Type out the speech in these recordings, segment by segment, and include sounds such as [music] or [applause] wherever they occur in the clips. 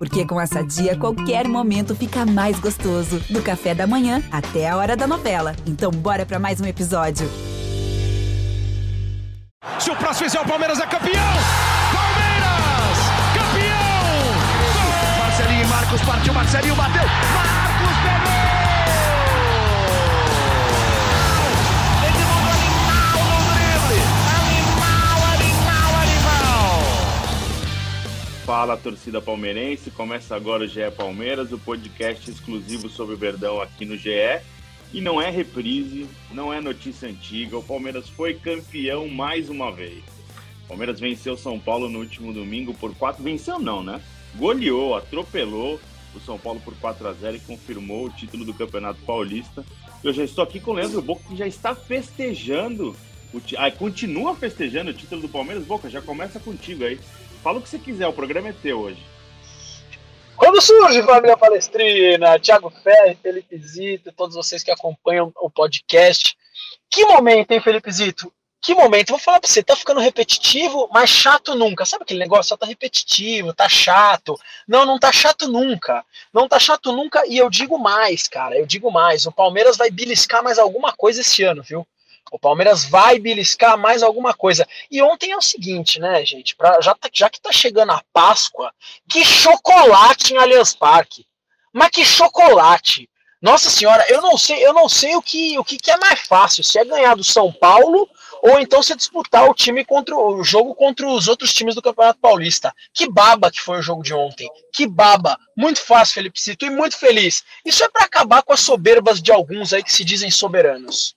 Porque com essa dia, qualquer momento fica mais gostoso. Do café da manhã até a hora da novela. Então, bora para mais um episódio. Se o próximo fizer o Palmeiras é campeão! Palmeiras! Campeão! Marcelinho e Marcos partiu, Marcelinho bateu! Marcos pegou! Fala torcida palmeirense, começa agora o GE Palmeiras, o podcast exclusivo sobre o Verdão aqui no GE. E não é reprise, não é notícia antiga, o Palmeiras foi campeão mais uma vez. O Palmeiras venceu São Paulo no último domingo por 4, venceu não, né? Goleou, atropelou o São Paulo por 4 a 0 e confirmou o título do Campeonato Paulista. Eu já estou aqui com o Leandro Boca que já está festejando, ah, continua festejando o título do Palmeiras. Boca, já começa contigo aí. Fala o que você quiser, o programa é teu hoje. Quando surge família palestrina, Thiago Ferri, Felipe Zito, todos vocês que acompanham o podcast. Que momento, hein, Felipe Zito? Que momento? Vou falar pra você, tá ficando repetitivo, mas chato nunca. Sabe aquele negócio? Só tá repetitivo, tá chato. Não, não tá chato nunca. Não tá chato nunca e eu digo mais, cara. Eu digo mais. O Palmeiras vai beliscar mais alguma coisa esse ano, viu? O Palmeiras vai beliscar mais alguma coisa. E ontem é o seguinte, né, gente? Pra, já, tá- já que tá chegando a Páscoa, que chocolate em Allianz Parque. Mas que chocolate! Nossa senhora, eu não sei, eu não sei o que, o que, que é mais fácil, se é ganhar do São Paulo ou então se disputar o time contra o jogo contra os outros times do Campeonato Paulista. Que baba que foi o jogo de ontem. Que baba. Muito fácil, Felipe Cito, e muito feliz. Isso é para acabar com as soberbas de alguns aí que se dizem soberanos.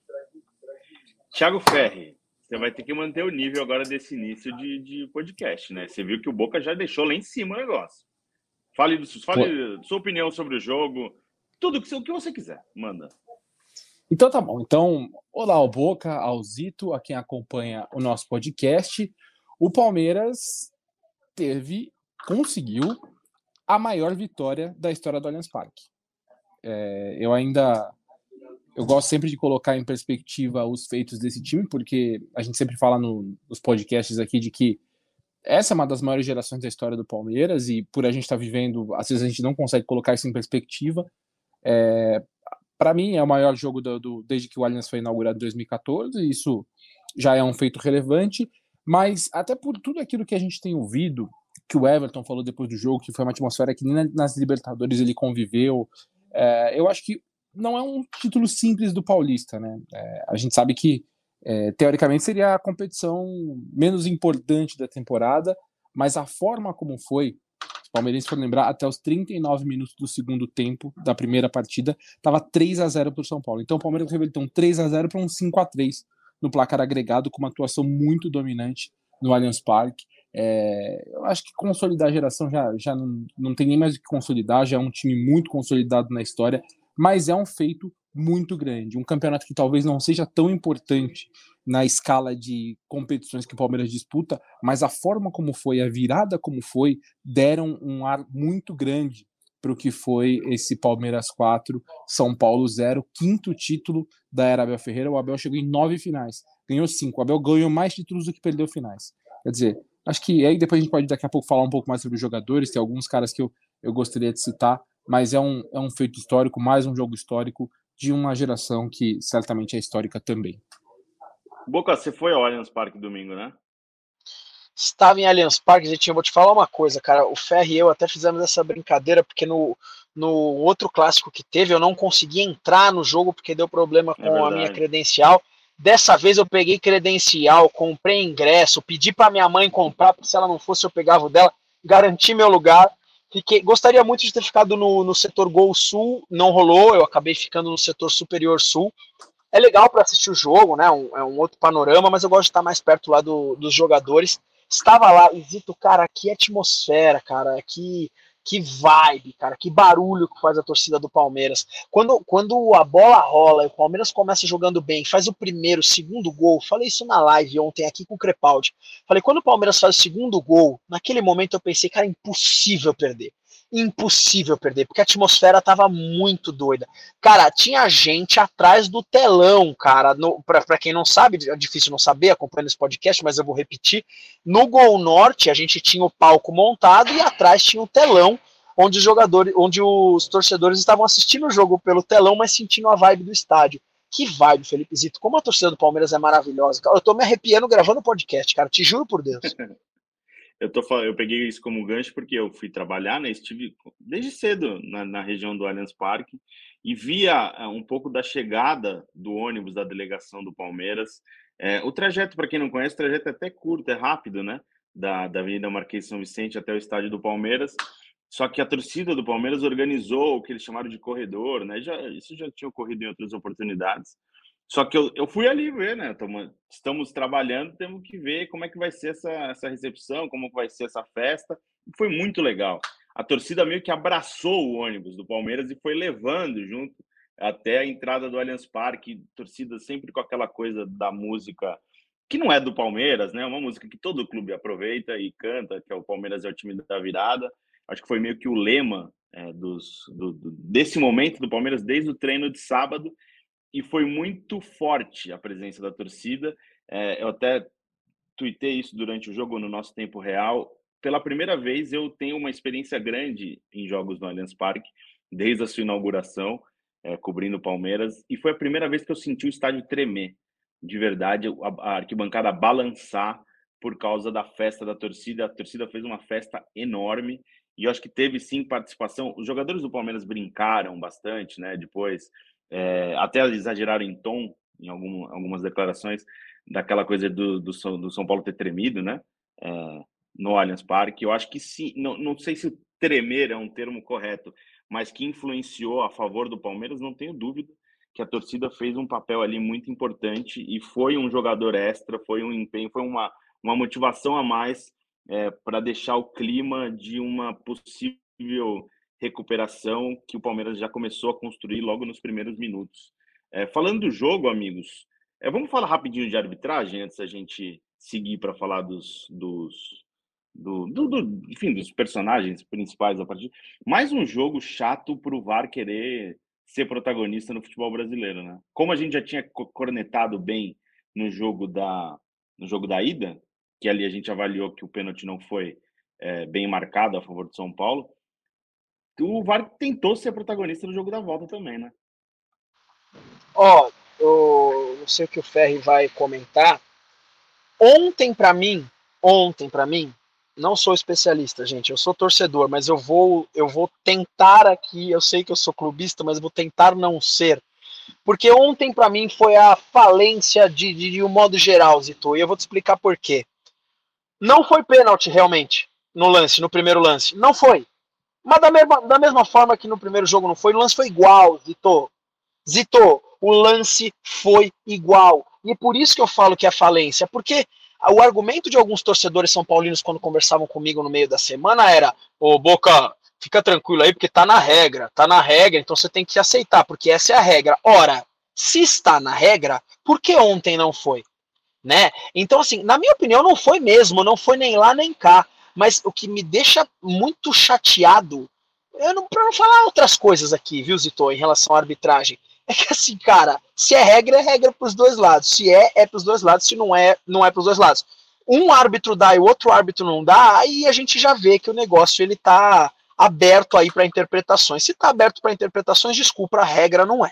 Thiago Ferri, você vai ter que manter o nível agora desse início de, de podcast, né? Você viu que o Boca já deixou lá em cima o negócio. Fale, do- fale sua opinião sobre o jogo, tudo que, o que você quiser, manda. Então tá bom. Então, olá ao Boca, ao Zito, a quem acompanha o nosso podcast. O Palmeiras teve, conseguiu a maior vitória da história do Allianz Parque. É, eu ainda eu gosto sempre de colocar em perspectiva os feitos desse time, porque a gente sempre fala no- nos podcasts aqui de que essa é uma das maiores gerações da história do Palmeiras e por a gente estar vivendo, às vezes a gente não consegue colocar isso em perspectiva. É, para mim é o maior jogo do, do- desde que o Allianz foi inaugurado em 2014, e isso já é um feito relevante, mas até por tudo aquilo que a gente tem ouvido, que o Everton falou depois do jogo, que foi uma atmosfera que nem na- nas Libertadores ele conviveu, é, eu acho que não é um título simples do Paulista, né? É, a gente sabe que é, teoricamente seria a competição menos importante da temporada, mas a forma como foi, os palmeirenses foram lembrar, até os 39 minutos do segundo tempo da primeira partida, estava 3 a 0 para o São Paulo. Então o Palmeiras reverteu um 3 a 0 para um 5 a 3 no placar agregado, com uma atuação muito dominante no Allianz Parque. É, eu acho que consolidar a geração já, já não, não tem nem mais o que consolidar, já é um time muito consolidado na história, mas é um feito muito grande. Um campeonato que talvez não seja tão importante na escala de competições que o Palmeiras disputa, mas a forma como foi, a virada como foi, deram um ar muito grande para o que foi esse Palmeiras 4, São Paulo 0, quinto título da era Abel Ferreira. O Abel chegou em nove finais, ganhou cinco. O Abel ganhou mais títulos do que perdeu finais. Quer dizer, acho que aí depois a gente pode daqui a pouco falar um pouco mais sobre os jogadores, tem alguns caras que eu, eu gostaria de citar, mas é um, é um feito histórico, mais um jogo histórico de uma geração que certamente é histórica também. Boca, você foi ao Allianz Parque domingo, né? Estava em Allianz Parque, gente, eu vou te falar uma coisa, cara. O Ferri e eu até fizemos essa brincadeira, porque no, no outro clássico que teve, eu não consegui entrar no jogo porque deu problema com a verdade. minha credencial. Dessa vez eu peguei credencial, comprei ingresso, pedi para minha mãe comprar, porque se ela não fosse eu pegava o dela, garanti meu lugar. Fiquei, gostaria muito de ter ficado no, no setor Gol Sul, não rolou, eu acabei ficando no setor Superior Sul. É legal para assistir o jogo, né? Um, é um outro panorama, mas eu gosto de estar mais perto lá do- dos jogadores. Estava lá, e Zito, cara, que atmosfera, cara, que, que vibe, cara, que barulho que faz a torcida do Palmeiras. Quando, quando a bola rola e o Palmeiras começa jogando bem, faz o primeiro, segundo gol, falei isso na live ontem aqui com o Crepaldi. Falei, quando o Palmeiras faz o segundo gol, naquele momento eu pensei, cara, impossível perder. Impossível perder, porque a atmosfera tava muito doida. Cara, tinha gente atrás do telão, cara. No, pra, pra quem não sabe, é difícil não saber acompanhando esse podcast, mas eu vou repetir. No Gol Norte, a gente tinha o palco montado e atrás tinha o telão onde os jogadores, onde os torcedores estavam assistindo o jogo pelo telão, mas sentindo a vibe do estádio. Que vibe, Felipe Zito. Como a torcida do Palmeiras é maravilhosa. Eu tô me arrepiando gravando o podcast, cara. Te juro por Deus. [laughs] eu, tô, eu peguei isso como gancho porque eu fui trabalhar, né? Estive desde cedo na, na região do Allianz Parque e via eh, um pouco da chegada do ônibus da delegação do Palmeiras. É, o trajeto, para quem não conhece, o trajeto é até curto, é rápido, né? Da, da Avenida Marquês São Vicente até o estádio do Palmeiras. Só que a torcida do Palmeiras organizou o que eles chamaram de corredor, né? Já, isso já tinha ocorrido em outras oportunidades. Só que eu, eu fui ali ver, né? Tamo, estamos trabalhando, temos que ver como é que vai ser essa, essa recepção, como vai ser essa festa. Foi muito legal. A torcida meio que abraçou o ônibus do Palmeiras e foi levando junto até a entrada do Allianz Parque. Torcida sempre com aquela coisa da música que não é do Palmeiras, né? Uma música que todo clube aproveita e canta, que é o Palmeiras é o time da virada acho que foi meio que o lema é, dos, do, do, desse momento do Palmeiras desde o treino de sábado e foi muito forte a presença da torcida. É, eu até tuitei isso durante o jogo no nosso tempo real. Pela primeira vez eu tenho uma experiência grande em jogos no Allianz Parque, desde a sua inauguração, é, cobrindo o Palmeiras, e foi a primeira vez que eu senti o estádio tremer, de verdade, a, a arquibancada balançar por causa da festa da torcida. A torcida fez uma festa enorme e eu acho que teve sim participação. Os jogadores do Palmeiras brincaram bastante, né? Depois, é, até exageraram em tom em algum, algumas declarações daquela coisa do, do, São, do São Paulo ter tremido, né? É, no Allianz Parque. Eu acho que sim, não, não sei se tremer é um termo correto, mas que influenciou a favor do Palmeiras, não tenho dúvida que a torcida fez um papel ali muito importante e foi um jogador extra, foi um empenho, foi uma, uma motivação a mais é, para deixar o clima de uma possível recuperação que o Palmeiras já começou a construir logo nos primeiros minutos. É, falando do jogo, amigos, é, vamos falar rapidinho de arbitragem antes da gente seguir para falar dos, dos do, do, do, enfim, dos personagens principais da partida. Mais um jogo chato para o VAR querer ser protagonista no futebol brasileiro, né? Como a gente já tinha cornetado bem no jogo da no jogo da ida, que ali a gente avaliou que o pênalti não foi é, bem marcado a favor do São Paulo. O VAR tentou ser protagonista no jogo da volta também, né? Ó, oh, eu não sei o que o Ferri vai comentar. Ontem, para mim, ontem, para mim, não sou especialista, gente. Eu sou torcedor, mas eu vou, eu vou tentar aqui. Eu sei que eu sou clubista, mas vou tentar não ser. Porque ontem, para mim, foi a falência de, de, de um modo geral, Zito. E eu vou te explicar por quê. Não foi pênalti realmente no lance, no primeiro lance. Não foi. Mas da mesma, da mesma forma que no primeiro jogo não foi, o lance foi igual, Zito. Zito, o lance foi igual. E por isso que eu falo que é falência, porque o argumento de alguns torcedores são paulinos quando conversavam comigo no meio da semana era: "Ô Boca, fica tranquilo aí porque tá na regra, tá na regra, então você tem que aceitar, porque essa é a regra". Ora, se está na regra, por que ontem não foi? né? Então, assim, na minha opinião, não foi mesmo, não foi nem lá nem cá. Mas o que me deixa muito chateado, eu não, pra não falar outras coisas aqui, viu, Zito, em relação à arbitragem, [laughs] é que assim, cara, se é regra, é regra pros dois lados. Se é, é pros dois lados. Se não é, não é pros dois lados. Um árbitro dá e o outro árbitro não dá, aí a gente já vê que o negócio ele tá aberto aí para interpretações. Se tá aberto para interpretações, desculpa, a regra não é.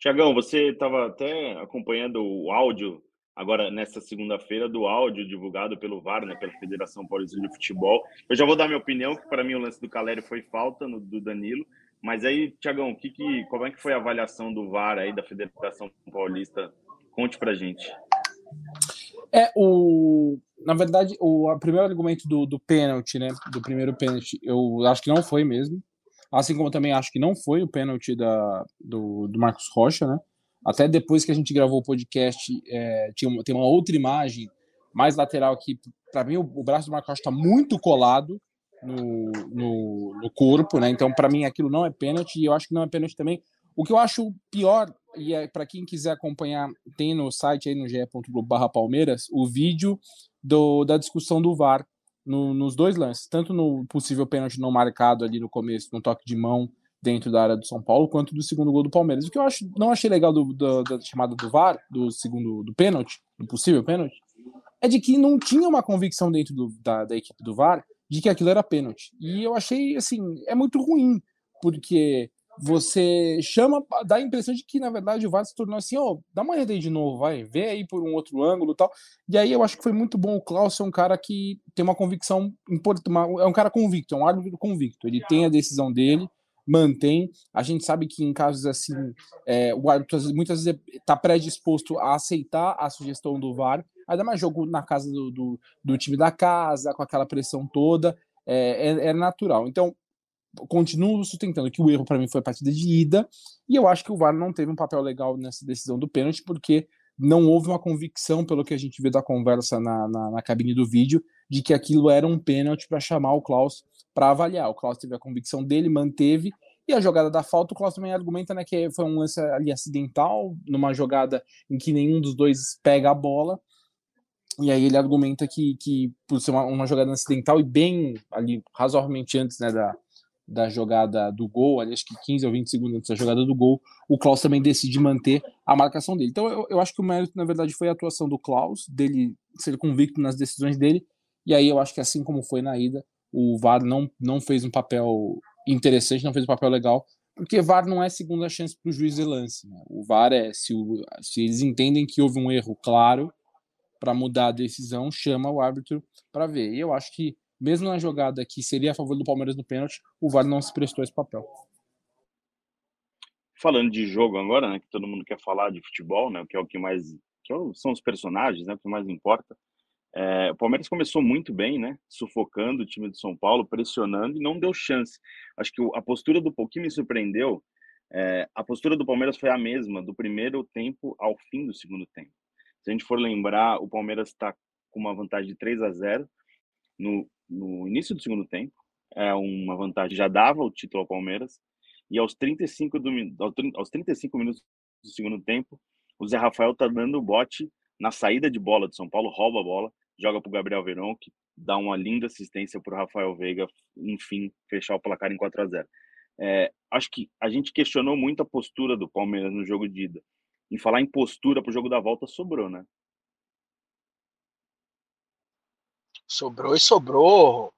Tiagão, você estava até acompanhando o áudio agora nessa segunda-feira do áudio divulgado pelo VAR, né, pela Federação Paulista de Futebol. Eu já vou dar minha opinião, que para mim o lance do Calério foi falta no, do Danilo. Mas aí, Tiagão, que, que, como é que foi a avaliação do VAR aí da Federação Paulista? Conte pra gente. É, o. Na verdade, o, o primeiro argumento do, do pênalti, né? Do primeiro pênalti, eu acho que não foi mesmo. Assim como também acho que não foi o pênalti da, do, do Marcos Rocha, né? Até depois que a gente gravou o podcast, é, tinha uma, tem uma outra imagem mais lateral aqui. Para mim, o, o, braço do Marcos Rocha está muito colado no, no, no corpo, né? Então, para mim, aquilo não é pênalti e eu acho que não é pênalti também. O que eu acho pior, e é, para quem quiser acompanhar, tem no site aí no ge.globo Palmeiras o vídeo do, da discussão do VAR no, nos dois lances, tanto no possível pênalti não marcado ali no começo, no toque de mão dentro da área do São Paulo, quanto do segundo gol do Palmeiras. O que eu acho, não achei legal do, do, da chamada do VAR, do segundo do pênalti, do possível pênalti, é de que não tinha uma convicção dentro do, da, da equipe do VAR de que aquilo era pênalti. E eu achei, assim, é muito ruim, porque você chama, dá a impressão de que, na verdade, o VAR se tornou assim, ó, oh, dá uma olhada aí de novo, vai, vê aí por um outro ângulo e tal. E aí eu acho que foi muito bom. O Klaus é um cara que tem uma convicção importante, é um cara convicto, é um árbitro convicto. Ele tem a decisão dele, mantém. A gente sabe que em casos assim, é, o árbitro muitas vezes está predisposto a aceitar a sugestão do VAR, ainda mais jogo na casa do, do, do time da casa, com aquela pressão toda, é, é, é natural. Então, continuo sustentando que o erro para mim foi a partida de ida, e eu acho que o VAR não teve um papel legal nessa decisão do pênalti, porque não houve uma convicção, pelo que a gente vê da conversa na, na, na cabine do vídeo, de que aquilo era um pênalti para chamar o Klaus para avaliar. O Klaus teve a convicção dele, manteve, e a jogada da falta, o Klaus também argumenta né, que foi um lance ali acidental, numa jogada em que nenhum dos dois pega a bola, e aí ele argumenta que, que por ser uma, uma jogada acidental e bem ali razoavelmente antes né, da, da jogada do gol, ali, acho que 15 ou 20 segundos antes da jogada do gol, o Klaus também decide manter a marcação dele. Então eu, eu acho que o mérito, na verdade, foi a atuação do Klaus, dele ser convicto nas decisões dele, e aí eu acho que assim como foi na ida, o VAR não, não fez um papel interessante, não fez um papel legal, porque VAR não é segunda chance para o juiz de lance. Né? O VAR é, se, o, se eles entendem que houve um erro claro para mudar a decisão, chama o árbitro para ver. E eu acho que mesmo na jogada que seria a favor do Palmeiras no pênalti, o VAR não se prestou esse papel. Falando de jogo agora, né, que todo mundo quer falar de futebol, né, que é o que mais que são os personagens, né, o que mais importa. É, o Palmeiras começou muito bem, né, sufocando o time do São Paulo, pressionando e não deu chance. Acho que a postura do que me surpreendeu, é, a postura do Palmeiras foi a mesma do primeiro tempo ao fim do segundo tempo. Se a gente for lembrar, o Palmeiras está com uma vantagem de 3 a 0 no no início do segundo tempo, é uma vantagem, já dava o título ao Palmeiras, e aos 35, do, aos 35 minutos do segundo tempo, o Zé Rafael tá dando o bote na saída de bola do São Paulo, rouba a bola, joga para o Gabriel Verón, que dá uma linda assistência para o Rafael Veiga, enfim, fechar o placar em 4 a 0 é, Acho que a gente questionou muito a postura do Palmeiras no jogo de ida. Em falar em postura para o jogo da volta, sobrou, né? Sobrou e sobrou.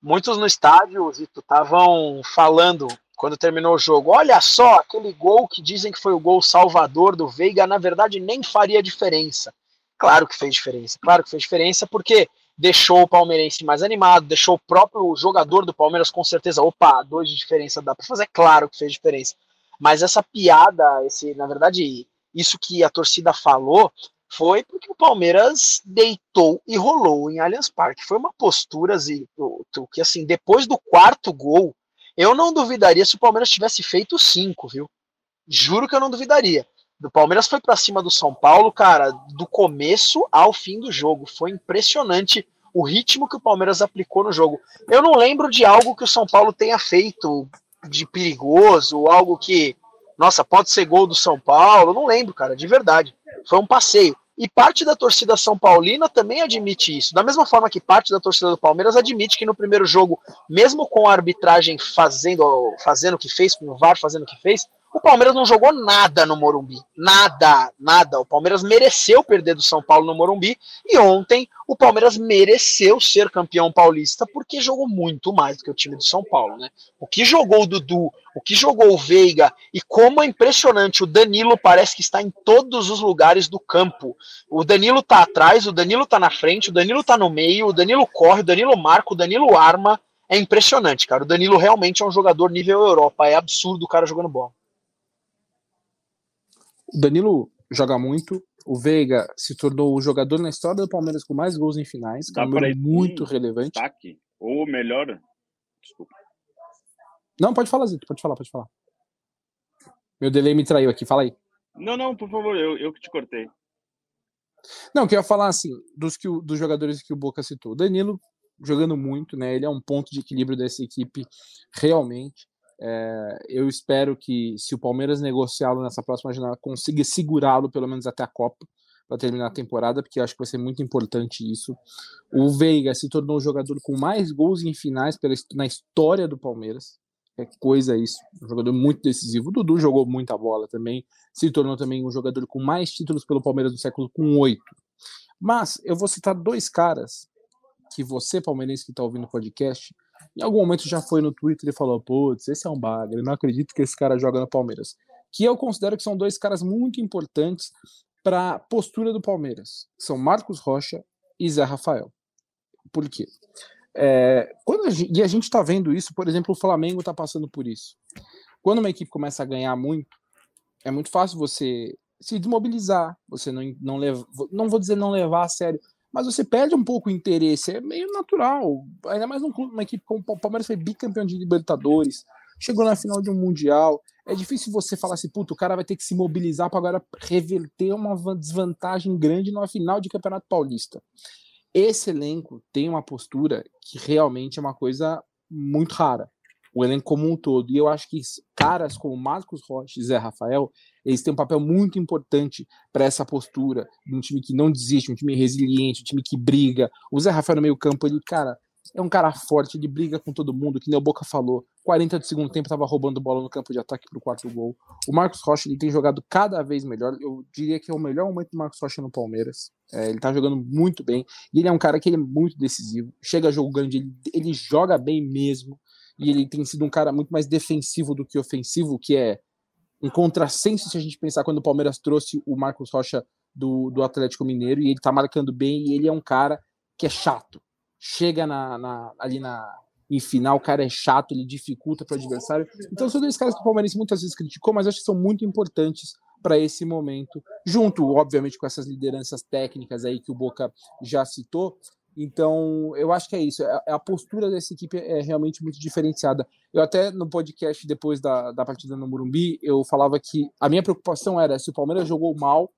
Muitos no estádio, Zito, estavam falando quando terminou o jogo. Olha só, aquele gol que dizem que foi o gol salvador do Veiga, na verdade nem faria diferença. Claro que fez diferença, claro que fez diferença, porque deixou o palmeirense mais animado, deixou o próprio jogador do Palmeiras com certeza, opa, dois de diferença dá para fazer, claro que fez diferença. Mas essa piada, esse, na verdade, isso que a torcida falou, foi porque o Palmeiras deitou e rolou em Allianz Parque. Foi uma postura que, assim, depois do quarto gol, eu não duvidaria se o Palmeiras tivesse feito cinco, viu? Juro que eu não duvidaria. O Palmeiras foi para cima do São Paulo, cara, do começo ao fim do jogo. Foi impressionante o ritmo que o Palmeiras aplicou no jogo. Eu não lembro de algo que o São Paulo tenha feito de perigoso, algo que, nossa, pode ser gol do São Paulo. Não lembro, cara, de verdade. Foi um passeio. E parte da torcida São Paulina também admite isso. Da mesma forma que parte da torcida do Palmeiras admite que no primeiro jogo, mesmo com a arbitragem fazendo, fazendo o que fez, com o VAR fazendo o que fez, o Palmeiras não jogou nada no Morumbi. Nada, nada. O Palmeiras mereceu perder do São Paulo no Morumbi. E ontem o Palmeiras mereceu ser campeão paulista porque jogou muito mais do que o time do São Paulo. Né? O que jogou o Dudu, o que jogou o Veiga e como é impressionante. O Danilo parece que está em todos os lugares do campo. O Danilo está atrás, o Danilo está na frente, o Danilo está no meio, o Danilo corre, o Danilo marca, o Danilo arma. É impressionante, cara. O Danilo realmente é um jogador nível Europa. É absurdo o cara jogando bola. O Danilo joga muito. O Veiga se tornou o jogador na história do Palmeiras com mais gols em finais. Dá número muito relevante. Destaque. Ou melhor. Desculpa. Não, pode falar, Zito. Pode falar, pode falar. Meu delay me traiu aqui. Fala aí. Não, não, por favor. Eu, eu que te cortei. Não, eu queria falar assim, dos, que, dos jogadores que o Boca citou. O Danilo jogando muito, né? Ele é um ponto de equilíbrio dessa equipe realmente. É, eu espero que, se o Palmeiras negociá-lo nessa próxima janela, consiga segurá-lo pelo menos até a Copa para terminar a temporada, porque acho que vai ser muito importante isso. O Veiga se tornou o jogador com mais gols em finais pela, na história do Palmeiras. É coisa isso. Um jogador muito decisivo. O Dudu jogou muita bola também. Se tornou também um jogador com mais títulos pelo Palmeiras do século com oito. Mas eu vou citar dois caras que você, palmeirense que está ouvindo o podcast, em algum momento já foi no Twitter e falou: putz, esse é um bagre, não acredito que esse cara joga no Palmeiras. Que eu considero que são dois caras muito importantes para a postura do Palmeiras. São Marcos Rocha e Zé Rafael. Por quê? É, a gente, e a gente está vendo isso, por exemplo, o Flamengo está passando por isso. Quando uma equipe começa a ganhar muito, é muito fácil você se desmobilizar, você não, não leva, não vou dizer não levar a sério, mas você perde um pouco o interesse, é meio natural, ainda mais num clube, uma equipe como o Palmeiras foi bicampeão de Libertadores, chegou na final de um Mundial, é difícil você falar assim, puto, o cara vai ter que se mobilizar para agora reverter uma desvantagem grande numa final de Campeonato Paulista. Esse elenco tem uma postura que realmente é uma coisa muito rara o elenco como um todo. E eu acho que caras como Marcos Rocha e Zé Rafael, eles têm um papel muito importante para essa postura de um time que não desiste, um time resiliente, um time que briga. O Zé Rafael no meio campo, ele, cara, é um cara forte, ele briga com todo mundo, que nem o Boca falou. 40 de segundo tempo estava roubando bola no campo de ataque para o quarto gol. O Marcos Rocha ele tem jogado cada vez melhor. Eu diria que é o melhor momento do Marcos Rocha no Palmeiras. É, ele está jogando muito bem. E ele é um cara que ele é muito decisivo. Chega jogo grande, ele, ele joga bem mesmo e ele tem sido um cara muito mais defensivo do que ofensivo, que é um contrassenso se a gente pensar quando o Palmeiras trouxe o Marcos Rocha do, do Atlético Mineiro e ele tá marcando bem e ele é um cara que é chato. Chega na, na ali na em final, o cara é chato, ele dificulta para o adversário. Então são dois caras que o Palmeiras muitas vezes criticou, mas acho que são muito importantes para esse momento, junto, obviamente, com essas lideranças técnicas aí que o Boca já citou, então, eu acho que é isso. A, a postura dessa equipe é realmente muito diferenciada. Eu até no podcast depois da, da partida no Morumbi, eu falava que a minha preocupação era se o Palmeiras jogou mal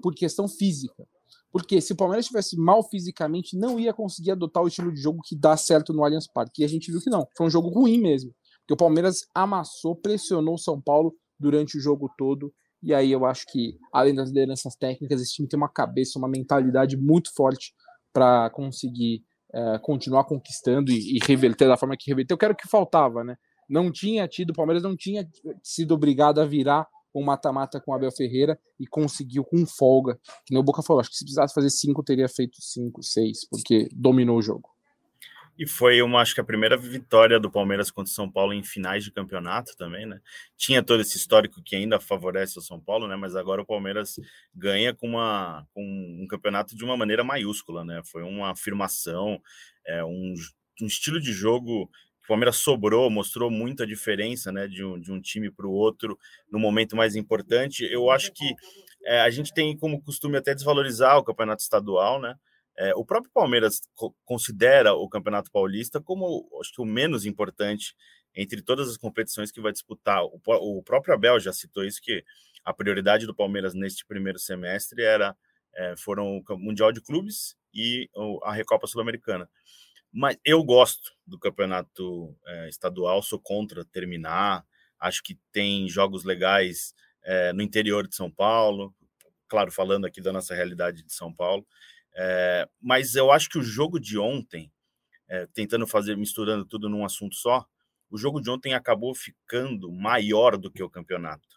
por questão física. Porque se o Palmeiras estivesse mal fisicamente, não ia conseguir adotar o estilo de jogo que dá certo no Allianz Parque. E a gente viu que não. Foi um jogo ruim mesmo. Porque o Palmeiras amassou, pressionou o São Paulo durante o jogo todo. E aí eu acho que, além das lideranças técnicas, esse time tem uma cabeça, uma mentalidade muito forte para conseguir é, continuar conquistando e, e, reverter da forma que reverteu, que era o que faltava, né? Não tinha tido, o Palmeiras não tinha sido obrigado a virar um mata-mata com o Abel Ferreira e conseguiu com folga. Que nem o Boca falou, acho que se precisasse fazer cinco, teria feito cinco, seis, porque dominou o jogo. E foi uma, acho que a primeira vitória do Palmeiras contra o São Paulo em finais de campeonato também, né? Tinha todo esse histórico que ainda favorece o São Paulo, né? Mas agora o Palmeiras ganha com, uma, com um campeonato de uma maneira maiúscula, né? Foi uma afirmação, é, um, um estilo de jogo o Palmeiras sobrou, mostrou muita diferença né, de, um, de um time para o outro no momento mais importante. Eu acho que é, a gente tem como costume até desvalorizar o campeonato estadual, né? É, o próprio Palmeiras considera o Campeonato Paulista como acho que o menos importante entre todas as competições que vai disputar. O, o próprio Abel já citou isso que a prioridade do Palmeiras neste primeiro semestre era é, foram o Mundial de Clubes e a Recopa Sul-Americana. Mas eu gosto do campeonato é, estadual, sou contra terminar. Acho que tem jogos legais é, no interior de São Paulo, claro, falando aqui da nossa realidade de São Paulo. É, mas eu acho que o jogo de ontem, é, tentando fazer, misturando tudo num assunto só, o jogo de ontem acabou ficando maior do que o campeonato.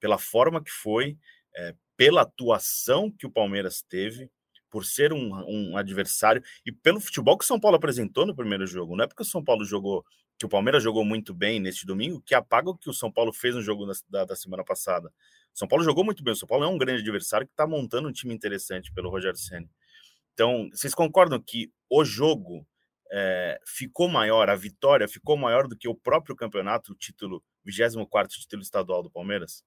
Pela forma que foi, é, pela atuação que o Palmeiras teve, por ser um, um, adversário e pelo futebol que o São Paulo apresentou no primeiro jogo. Não é porque o São Paulo jogou, que o Palmeiras jogou muito bem neste domingo, que apaga o que o São Paulo fez no jogo da, da semana passada. O São Paulo jogou muito bem. O São Paulo é um grande adversário que está montando um time interessante pelo Rogério Senna. Então, vocês concordam que o jogo é, ficou maior, a vitória ficou maior do que o próprio campeonato, o título, 24 título estadual do Palmeiras?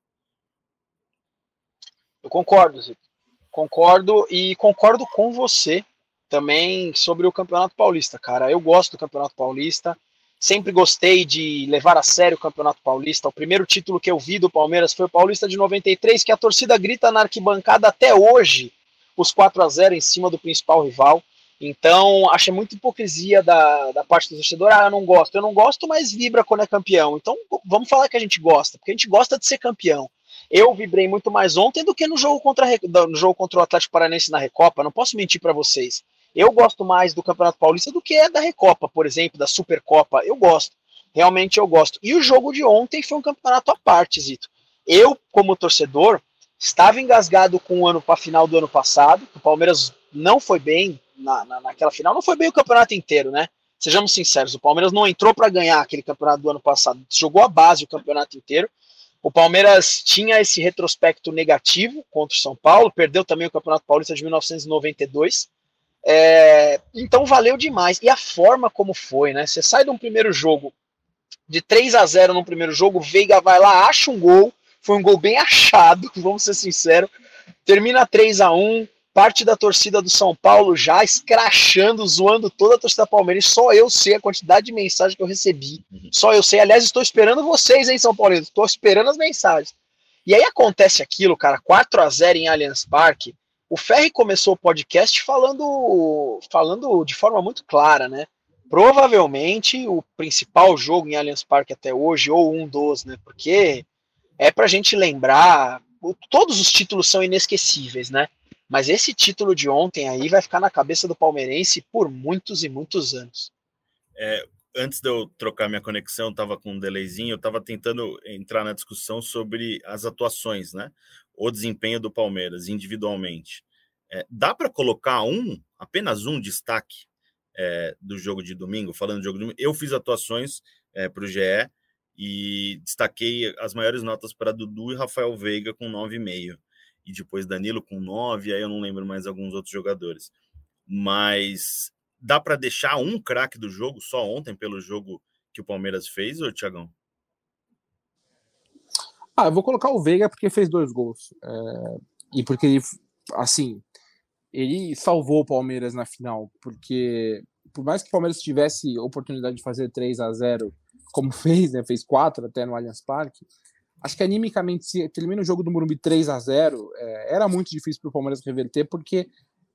Eu concordo, Zito. Concordo e concordo com você também sobre o Campeonato Paulista, cara. Eu gosto do Campeonato Paulista, sempre gostei de levar a sério o Campeonato Paulista. O primeiro título que eu vi do Palmeiras foi o Paulista de 93, que a torcida grita na arquibancada até hoje os 4 a 0 em cima do principal rival. Então, acho muito hipocrisia da, da parte do torcedor. Ah, eu não gosto. Eu não gosto, mas vibra quando é campeão. Então, vamos falar que a gente gosta, porque a gente gosta de ser campeão. Eu vibrei muito mais ontem do que no jogo contra, no jogo contra o Atlético Paranense na Recopa. Não posso mentir para vocês. Eu gosto mais do Campeonato Paulista do que da Recopa, por exemplo, da Supercopa. Eu gosto. Realmente eu gosto. E o jogo de ontem foi um campeonato à parte, Zito. Eu, como torcedor, Estava engasgado com o ano para final do ano passado. O Palmeiras não foi bem na, na, naquela final, não foi bem o campeonato inteiro, né? Sejamos sinceros, o Palmeiras não entrou para ganhar aquele campeonato do ano passado, jogou a base o campeonato inteiro. O Palmeiras tinha esse retrospecto negativo contra o São Paulo, perdeu também o Campeonato Paulista de 1992. É, então valeu demais. E a forma como foi, né? Você sai de um primeiro jogo de 3 a 0 no primeiro jogo, Veiga vai lá, acha um gol, foi um gol bem achado, vamos ser sinceros. Termina 3 a 1 parte da torcida do São Paulo já escrachando, zoando toda a torcida palmeirense. Só eu sei a quantidade de mensagem que eu recebi. Uhum. Só eu sei. Aliás, estou esperando vocês, hein, São Paulo. Estou esperando as mensagens. E aí acontece aquilo, cara, 4 a 0 em Allianz Parque. O Ferri começou o podcast falando, falando de forma muito clara, né? Provavelmente o principal jogo em Allianz Parque até hoje, ou um dos, né? Porque é pra gente lembrar, todos os títulos são inesquecíveis, né? Mas esse título de ontem aí vai ficar na cabeça do palmeirense por muitos e muitos anos. É, antes de eu trocar minha conexão, estava com um delayzinho, eu estava tentando entrar na discussão sobre as atuações, né? O desempenho do Palmeiras individualmente. É, dá para colocar um, apenas um destaque é, do jogo de domingo? Falando do jogo de domingo, eu fiz atuações é, para o GE e destaquei as maiores notas para Dudu e Rafael Veiga com 9,5 e depois Danilo com 9, aí eu não lembro mais alguns outros jogadores. Mas dá para deixar um craque do jogo só ontem pelo jogo que o Palmeiras fez, ou Tiagão? Ah, eu vou colocar o Veiga porque fez dois gols. É, e porque ele, assim, ele salvou o Palmeiras na final. Porque, por mais que o Palmeiras tivesse oportunidade de fazer 3 a 0 como fez, né? Fez 4 até no Allianz Parque acho que animicamente, se termina o jogo do Morumbi 3 a 0 é, era muito difícil para o Palmeiras reverter, porque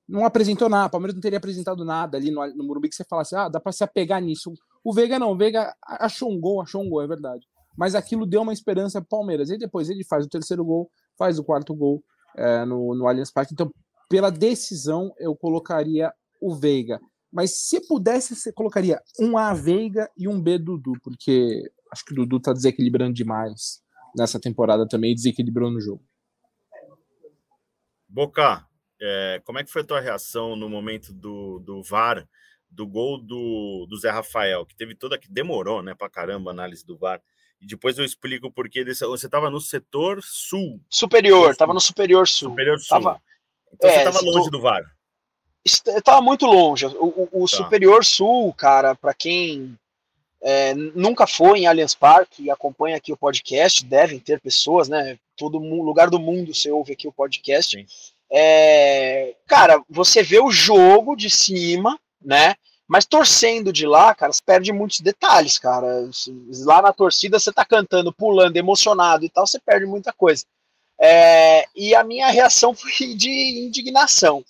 não apresentou nada. O Palmeiras não teria apresentado nada ali no, no que você falasse, ah, dá para se apegar nisso. O Veiga não, o Veiga achou um gol, achou um gol, é verdade. Mas aquilo deu uma esperança para o Palmeiras. E depois ele faz o terceiro gol, faz o quarto gol é, no, no Allianz Parque. Então, pela decisão, eu colocaria o Veiga. Mas se pudesse, você colocaria um A Veiga e um B Dudu, porque acho que o Dudu tá desequilibrando demais nessa temporada também e desequilibrou no jogo. Boca, é, como é que foi a tua reação no momento do, do VAR, do gol do, do Zé Rafael, que teve toda que demorou, né, pra caramba a análise do VAR. E depois eu explico porque desse, você estava no setor sul. Superior, estava no superior sul. Superior sul. Tava, então é, você estava longe do VAR. Estava muito longe. O, o, o tá. superior sul, cara, para quem é, nunca foi em Allianz Parque e acompanha aqui o podcast, devem ter pessoas, né? Todo lugar do mundo você ouve aqui o podcast. É, cara, você vê o jogo de cima, né? Mas torcendo de lá, cara, você perde muitos detalhes, cara. Lá na torcida você tá cantando, pulando, emocionado e tal, você perde muita coisa. É, e a minha reação [laughs] foi de indignação.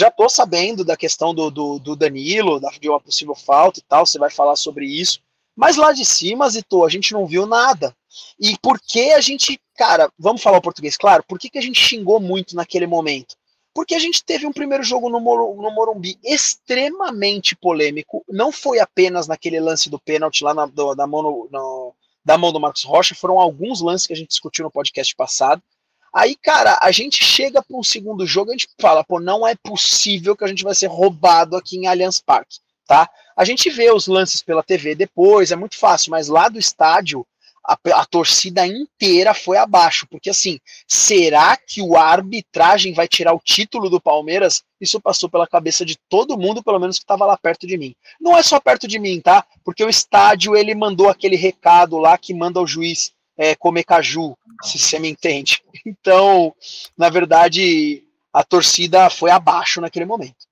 Já tô sabendo da questão do, do, do Danilo, da, de uma possível falta e tal, você vai falar sobre isso. Mas lá de cima, Zito, a gente não viu nada. E por que a gente, cara, vamos falar o português, claro, por que, que a gente xingou muito naquele momento? Porque a gente teve um primeiro jogo no, no Morumbi extremamente polêmico. Não foi apenas naquele lance do pênalti lá na, do, da, mão no, no, da mão do Marcos Rocha, foram alguns lances que a gente discutiu no podcast passado. Aí, cara, a gente chega para um segundo jogo a gente fala, pô, não é possível que a gente vai ser roubado aqui em Allianz Parque tá? A gente vê os lances pela TV depois, é muito fácil, mas lá do estádio a, a, torcida inteira foi abaixo, porque assim, será que o arbitragem vai tirar o título do Palmeiras? Isso passou pela cabeça de todo mundo, pelo menos que estava lá perto de mim. Não é só perto de mim, tá? Porque o estádio ele mandou aquele recado lá que manda o juiz é, comer caju, se você me entende. Então, na verdade, a torcida foi abaixo naquele momento.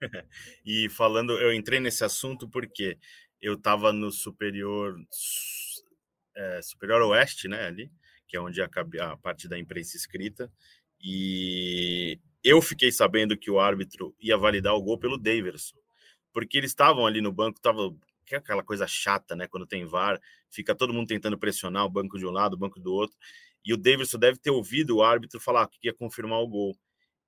[laughs] e falando, eu entrei nesse assunto porque eu estava no superior é, superior oeste, né, ali, que é onde a, a parte da imprensa escrita, e eu fiquei sabendo que o árbitro ia validar o gol pelo Daverson, porque eles estavam ali no banco, tava que é aquela coisa chata, né, quando tem VAR, fica todo mundo tentando pressionar o banco de um lado, o banco do outro, e o Davidson deve ter ouvido o árbitro falar que ia confirmar o gol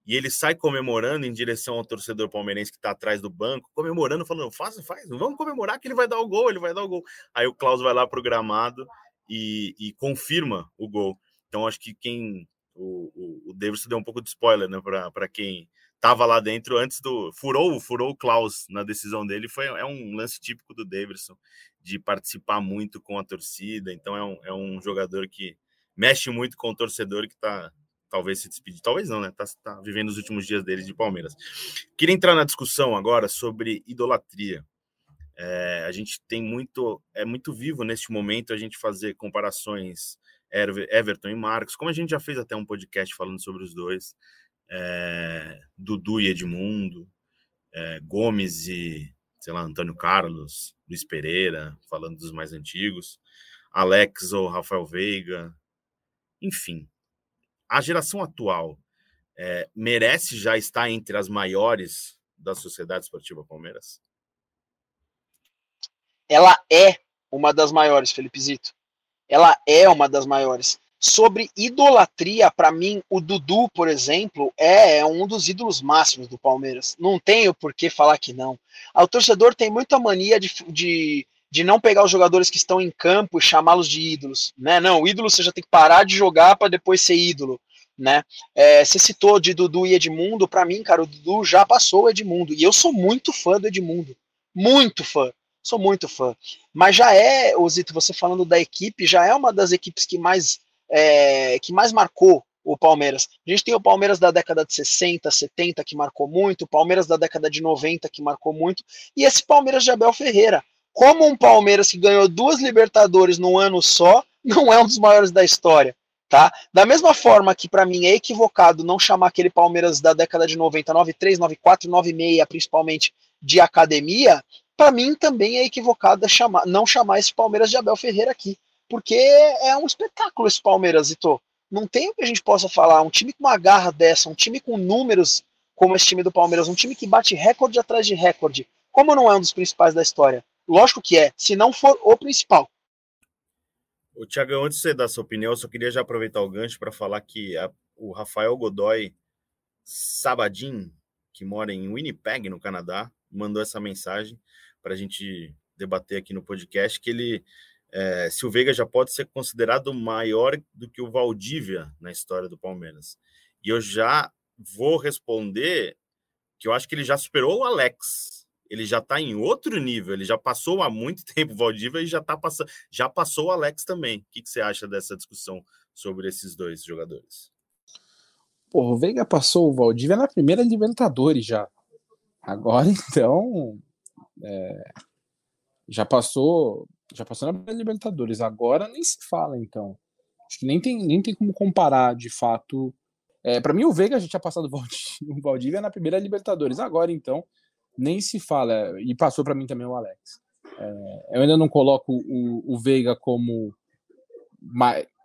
e ele sai comemorando em direção ao torcedor palmeirense que está atrás do banco, comemorando, falando: faz, faz, vamos comemorar que ele vai dar o gol, ele vai dar o gol. Aí o Klaus vai lá para o gramado e, e, confirma o gol. Então acho que quem. O, o, o Davidson deu um pouco de spoiler né, para quem estava lá dentro antes do. Furou, furou o Klaus na decisão dele. Foi, é um lance típico do Davidson de participar muito com a torcida. Então é um, é um jogador que mexe muito com o torcedor que está talvez se despedir, talvez não, né? Tá, tá, vivendo os últimos dias dele de Palmeiras. Queria entrar na discussão agora sobre idolatria. É, a gente tem muito, é muito vivo neste momento a gente fazer comparações Everton e Marcos, como a gente já fez até um podcast falando sobre os dois, é, Dudu e Edmundo, é, Gomes e, sei lá, Antônio Carlos, Luiz Pereira, falando dos mais antigos, Alex ou Rafael Veiga, enfim. A geração atual é, merece já estar entre as maiores da Sociedade Esportiva Palmeiras? Ela é uma das maiores, Felipe Zito. Ela é uma das maiores. Sobre idolatria, para mim, o Dudu, por exemplo, é, é um dos ídolos máximos do Palmeiras. Não tenho por que falar que não. O torcedor tem muita mania de, de, de não pegar os jogadores que estão em campo e chamá-los de ídolos. Né? Não, ídolo você já tem que parar de jogar para depois ser ídolo. Né? É, você citou de Dudu e Edmundo, para mim, cara, o Dudu já passou o Edmundo. E eu sou muito fã do Edmundo. Muito fã sou muito fã. Mas já é, Osito, você falando da equipe, já é uma das equipes que mais é, que mais marcou o Palmeiras. A gente tem o Palmeiras da década de 60, 70 que marcou muito, o Palmeiras da década de 90 que marcou muito, e esse Palmeiras de Abel Ferreira. Como um Palmeiras que ganhou duas Libertadores num ano só, não é um dos maiores da história. Tá? Da mesma forma que para mim é equivocado não chamar aquele Palmeiras da década de 90, 93, 94, 96, principalmente de academia, para mim também é equivocado chamar, não chamar esse Palmeiras de Abel Ferreira aqui porque é um espetáculo esse Palmeiras, Ito. Não tem o que a gente possa falar. Um time com uma garra dessa, um time com números como esse time do Palmeiras, um time que bate recorde atrás de recorde. Como não é um dos principais da história? Lógico que é, se não for o principal. O Thiago, antes de você dar sua opinião, eu só queria já aproveitar o gancho para falar que a, o Rafael Godoy Sabadin, que mora em Winnipeg, no Canadá, mandou essa mensagem para a gente debater aqui no podcast, que ele é, se o Veiga já pode ser considerado maior do que o Valdívia na história do Palmeiras. E eu já vou responder que eu acho que ele já superou o Alex. Ele já está em outro nível, ele já passou há muito [laughs] tempo o Valdívia e já tá passando, já passou o Alex também. O que, que você acha dessa discussão sobre esses dois jogadores? O Veiga passou o Valdívia na primeira Libertadores já. Agora, [laughs] então, é, já passou já passou na Libertadores, agora nem se fala, então. Acho que nem tem, nem tem como comparar, de fato. É, para mim, o Veiga já tinha passado o [laughs] Valdívia na primeira Libertadores. Agora, então, nem se fala. E passou para mim também o Alex. É, eu ainda não coloco o, o Veiga como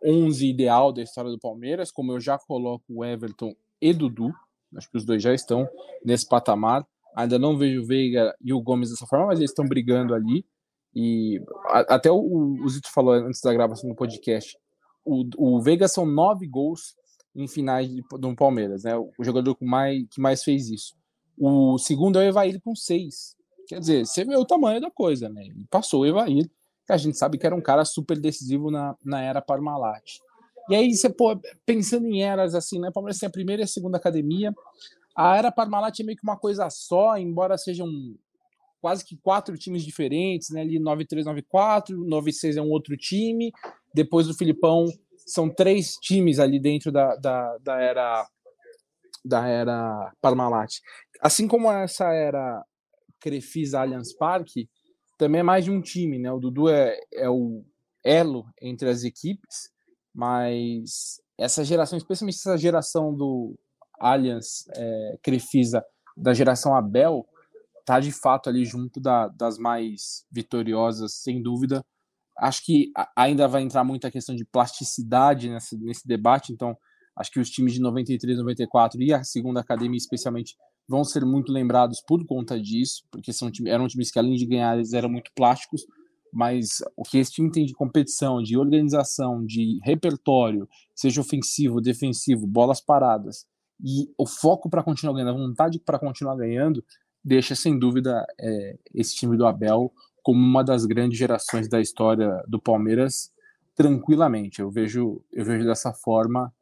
11 ideal da história do Palmeiras, como eu já coloco o Everton e Dudu. Acho que os dois já estão nesse patamar. Ainda não vejo o Veiga e o Gomes dessa forma, mas eles estão brigando ali. E até o, o Zito falou antes da gravação do podcast, o, o Veiga são nove gols em finais de, do Palmeiras, né? O jogador que mais, que mais fez isso. O segundo é o Evair com seis. Quer dizer, você vê o tamanho da coisa, né? Ele passou o Evair, que a gente sabe que era um cara super decisivo na, na era Parmalat. E aí, você, pô, pensando em eras assim, né? Palmeiras tem a primeira e a segunda academia. A era Parmalat é meio que uma coisa só, embora sejam quase que quatro times diferentes, né? Ali 9394, 96 é um outro time, depois do Filipão são três times ali dentro da, da, da era da era Parmalat. Assim como essa era Crefisa Allianz Parque, também é mais de um time, né? O Dudu é, é o elo entre as equipes, mas essa geração, especialmente essa geração do Allianz é, Crefisa, da geração Abel, tá de fato ali junto da, das mais vitoriosas, sem dúvida. Acho que ainda vai entrar muita questão de plasticidade nesse, nesse debate, então acho que os times de 93, 94 e a segunda academia, especialmente, vão ser muito lembrados por conta disso, porque são, eram times que, além de ganhar, eles eram muito plásticos, mas o que esse time tem de competição, de organização, de repertório, seja ofensivo, defensivo, bolas paradas, e o foco para continuar ganhando, a vontade para continuar ganhando, deixa sem dúvida é, esse time do Abel como uma das grandes gerações da história do Palmeiras tranquilamente. Eu vejo, eu vejo dessa forma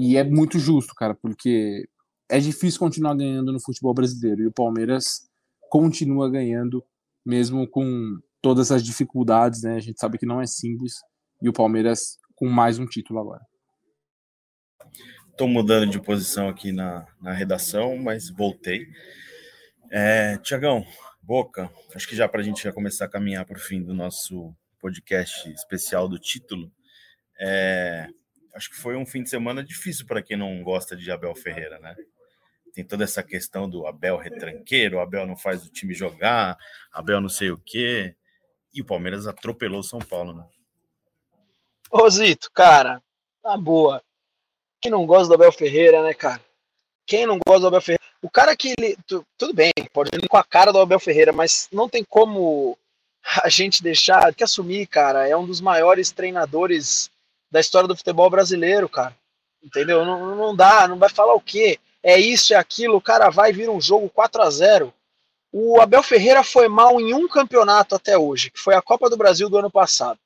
e é muito justo, cara, porque é difícil continuar ganhando no futebol brasileiro. E o Palmeiras continua ganhando, mesmo com todas as dificuldades, né? A gente sabe que não é simples. E o Palmeiras com mais um título agora. Estou mudando de posição aqui na, na redação, mas voltei. É, Tiagão, Boca, acho que já para a gente já começar a caminhar para o fim do nosso podcast especial do título, é, acho que foi um fim de semana difícil para quem não gosta de Abel Ferreira, né? Tem toda essa questão do Abel retranqueiro, Abel não faz o time jogar, Abel não sei o quê. E o Palmeiras atropelou o São Paulo, né? Ô Zito, cara, na boa. Quem não gosta do Abel Ferreira, né, cara? Quem não gosta do Abel Ferreira? O cara que ele. Tudo bem, pode ir com a cara do Abel Ferreira, mas não tem como a gente deixar que assumir, cara. É um dos maiores treinadores da história do futebol brasileiro, cara. Entendeu? Não, não dá, não vai falar o quê? É isso, é aquilo, o cara vai vir um jogo 4 a 0 O Abel Ferreira foi mal em um campeonato até hoje, que foi a Copa do Brasil do ano passado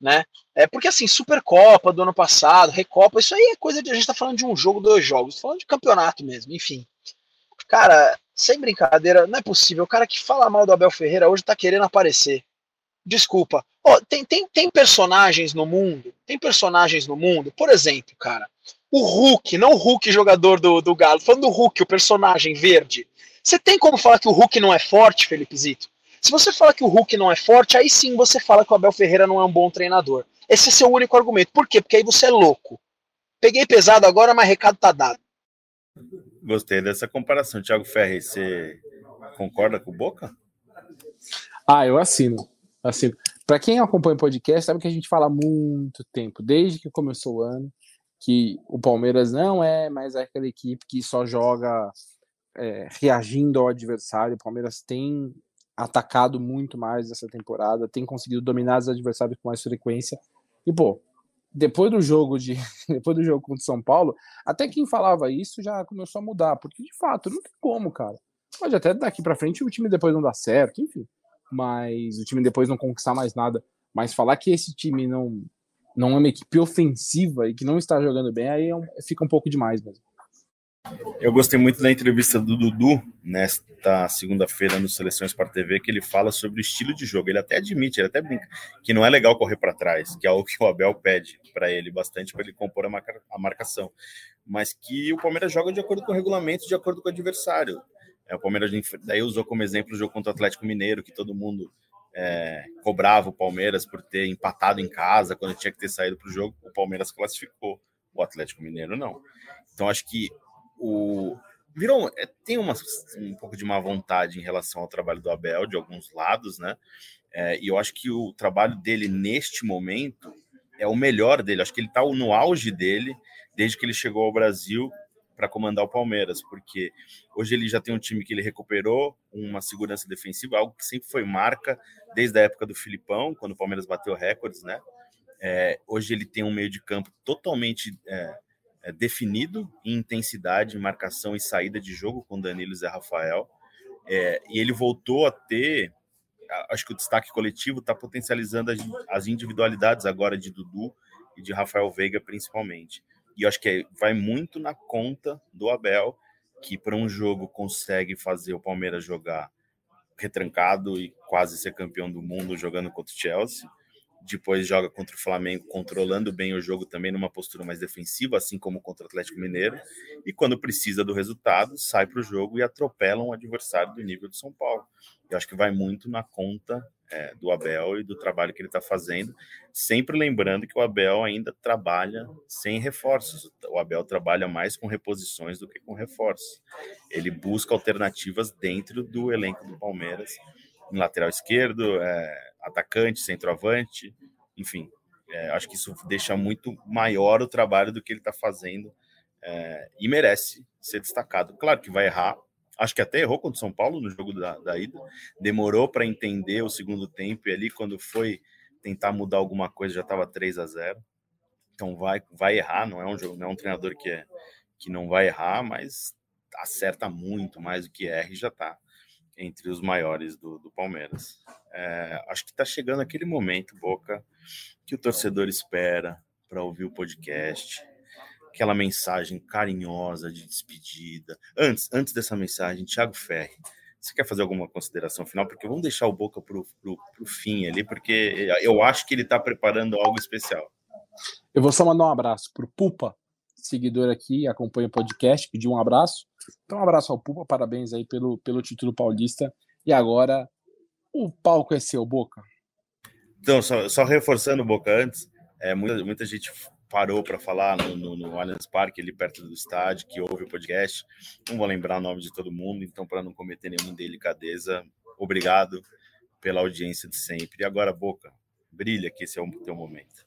né? É porque assim, Supercopa do ano passado, Recopa, isso aí é coisa de a gente tá falando de um jogo, dois jogos, falando de campeonato mesmo, enfim. Cara, sem brincadeira, não é possível. O cara que fala mal do Abel Ferreira hoje tá querendo aparecer. Desculpa. Oh, tem, tem, tem personagens no mundo, tem personagens no mundo, por exemplo, cara, o Hulk, não o Hulk jogador do, do Galo, falando do Hulk, o personagem verde. Você tem como falar que o Hulk não é forte, Felipe Zito? Se você fala que o Hulk não é forte, aí sim você fala que o Abel Ferreira não é um bom treinador. Esse é seu único argumento. Por quê? Porque aí você é louco. Peguei pesado agora, mas recado tá dado. Gostei dessa comparação. Thiago Ferri, você concorda com o Boca? Ah, eu assino. Assino. Para quem acompanha o podcast, sabe que a gente fala há muito tempo, desde que começou o ano, que o Palmeiras não é mais aquela equipe que só joga é, reagindo ao adversário. O Palmeiras tem atacado muito mais essa temporada, tem conseguido dominar os adversários com mais frequência. E, pô, depois do jogo de [laughs] depois do jogo contra o São Paulo, até quem falava isso já começou a mudar, porque de fato não tem como, cara. Pode até daqui para frente o time depois não dar certo, enfim. Mas o time depois não conquistar mais nada, mas falar que esse time não não é uma equipe ofensiva e que não está jogando bem, aí é um, fica um pouco demais mesmo. Eu gostei muito da entrevista do Dudu nesta segunda-feira no Seleção Sport TV, que ele fala sobre o estilo de jogo. Ele até admite, ele até brinca, que não é legal correr para trás, que é o que o Abel pede para ele bastante para ele compor a, marca, a, marcação. Mas que o Palmeiras joga de acordo com o regulamento, de acordo com o adversário. É, o Palmeiras daí usou como exemplo o jogo contra o Atlético Mineiro, que todo mundo é, cobrava o Palmeiras por ter empatado em casa quando tinha que ter saído para o jogo. O Palmeiras classificou, o Atlético Mineiro não. Então acho que o virou é, tem uma, um pouco de má vontade em relação ao trabalho do Abel de alguns lados, né? É, e eu acho que o trabalho dele neste momento é o melhor dele. Acho que ele está no auge dele desde que ele chegou ao Brasil para comandar o Palmeiras, porque hoje ele já tem um time que ele recuperou uma segurança defensiva, algo que sempre foi marca desde a época do Filipão, quando o Palmeiras bateu recordes, né? É, hoje ele tem um meio de campo totalmente é, é, definido em intensidade, marcação e saída de jogo com Danilo e Zé Rafael. É, e ele voltou a ter, acho que o destaque coletivo está potencializando as, as, individualidades agora de Dudu e de Rafael Veiga, principalmente. E eu acho que é, vai muito na conta do Abel, que para um jogo consegue fazer o Palmeiras jogar retrancado e quase ser campeão do mundo jogando contra o Chelsea depois joga contra o Flamengo, controlando bem o jogo também numa postura mais defensiva, assim como contra o Atlético Mineiro, e quando precisa do resultado, sai para o jogo e atropela um adversário do nível do São Paulo. Eu acho que vai muito na conta é, do Abel e do trabalho que ele está fazendo, sempre lembrando que o Abel ainda trabalha sem reforços. O Abel trabalha mais com reposições do que com reforços. Ele busca alternativas dentro do elenco do Palmeiras, em lateral esquerdo, é, atacante, centroavante, enfim. É, acho que isso deixa muito maior o trabalho do que ele está fazendo é, e merece ser destacado. Claro que vai errar, acho que até errou contra o São Paulo no jogo da, da ida, demorou para entender o segundo tempo e ali quando foi tentar mudar alguma coisa já estava 3 a 0 então vai, vai errar, não é um jogo, não é um treinador que, é, que não vai errar, mas acerta muito mais do que erra e já está entre os maiores do, do Palmeiras. É, acho que está chegando aquele momento, Boca, que o torcedor espera para ouvir o podcast. Aquela mensagem carinhosa de despedida. Antes, antes dessa mensagem, Thiago Ferri, você quer fazer alguma consideração final? Porque vamos deixar o Boca para o fim ali, porque eu acho que ele está preparando algo especial. Eu vou só mandar um abraço para o Pupa, seguidor aqui, acompanha o podcast, pedir um abraço. Então, um abraço ao Pupa, parabéns aí pelo, pelo título paulista. E agora, o palco é seu, Boca. Então, só, só reforçando, Boca, antes, é, muita, muita gente parou para falar no, no, no, Allianz Parque, ali perto do estádio, que ouve o podcast. Não vou lembrar o nome de todo mundo, então, para não cometer nenhuma delicadeza, obrigado pela audiência de sempre. E agora, Boca, brilha que esse é o teu momento.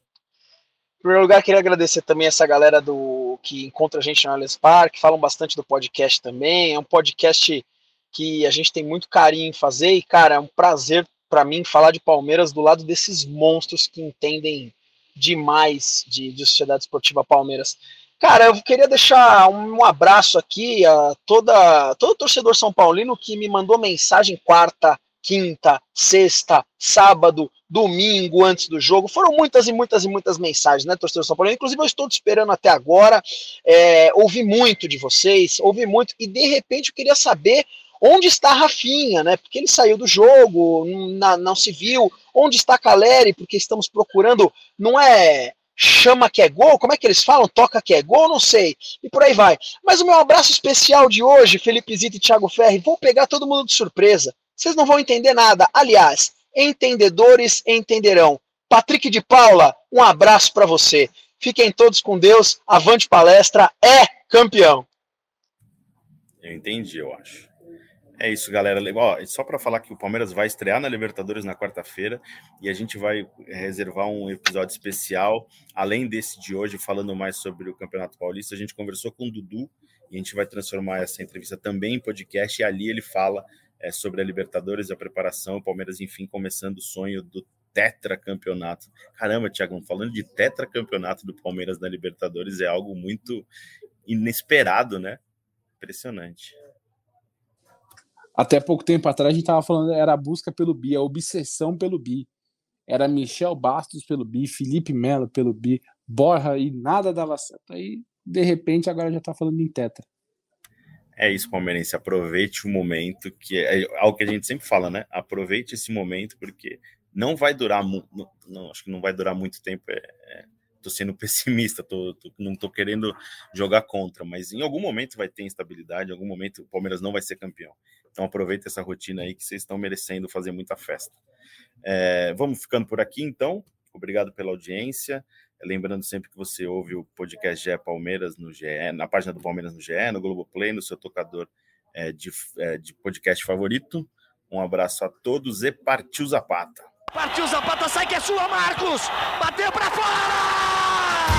Em primeiro lugar, queria agradecer também essa galera do que encontra a gente no Allianz Parque, falam bastante do podcast também. É um podcast que a gente tem muito carinho em fazer e, cara, é um prazer para mim falar de Palmeiras do lado desses monstros que entendem demais de, de Sociedade Esportiva Palmeiras. Cara, eu queria deixar um, abraço aqui a toda todo torcedor são paulino que me mandou mensagem quarta, quinta, sexta, sábado, domingo antes do jogo. Foram muitas e muitas e muitas mensagens, né, torcedor São Paulo? Inclusive, eu estou te esperando até agora. É, ouvi muito de vocês, ouvi muito, e de repente eu queria saber onde está Rafinha, né? Porque ele saiu do jogo, não, não se viu. Onde está Caleri? Porque estamos procurando, não é chama que é gol, como é que eles falam? Toca que é gol, não sei. E por aí vai. Mas o meu abraço especial de hoje, Felipe Zito e Thiago Ferri, vou pegar todo mundo de surpresa. Vocês não vão entender nada. Aliás, entendedores entenderão. Patrick de Paula, um abraço para você. Fiquem todos com Deus. Avante palestra, é campeão. Eu entendi, eu acho. É isso, galera. Ó, só para falar que o Palmeiras vai estrear na Libertadores na quarta-feira e a gente vai reservar um episódio especial, além desse de hoje, falando mais sobre o Campeonato Paulista. A gente conversou com o Dudu e a gente vai transformar essa entrevista também em podcast. E ali ele fala é, sobre a Libertadores, a preparação, o Palmeiras, enfim, começando o sonho do tetracampeonato. Caramba, Thiago, falando de tetracampeonato do Palmeiras na Libertadores é algo muito inesperado, né? Impressionante. Até pouco tempo atrás a gente estava falando, era a busca pelo bi, a obsessão pelo bi. Era Michel Bastos pelo bi, Felipe Melo pelo bi, Borra e nada dava certo. Aí, de repente, agora já está falando em tetra. É isso, palmeirense. Aproveite o momento, que é algo que a gente sempre fala, né? Aproveite esse momento, porque não vai durar muito. Acho que não vai durar muito tempo. É, é, tô sendo [laughs] pessimista, tô, tô, não tô querendo jogar contra, mas em algum momento vai ter instabilidade, em algum momento o Palmeiras não vai ser campeão. Então aproveita essa rotina aí que vocês estão merecendo fazer muita festa. É, vamos ficando por aqui, então. Obrigado pela audiência. Lembrando sempre que você ouve o podcast GE Palmeiras no GE, na página do Palmeiras no GE, no Globoplay, no seu tocador é, de, é, de podcast favorito. Um abraço a todos e partiu Zapata. Partiu Zapata, sai que é sua, Marcos! Bateu para fora!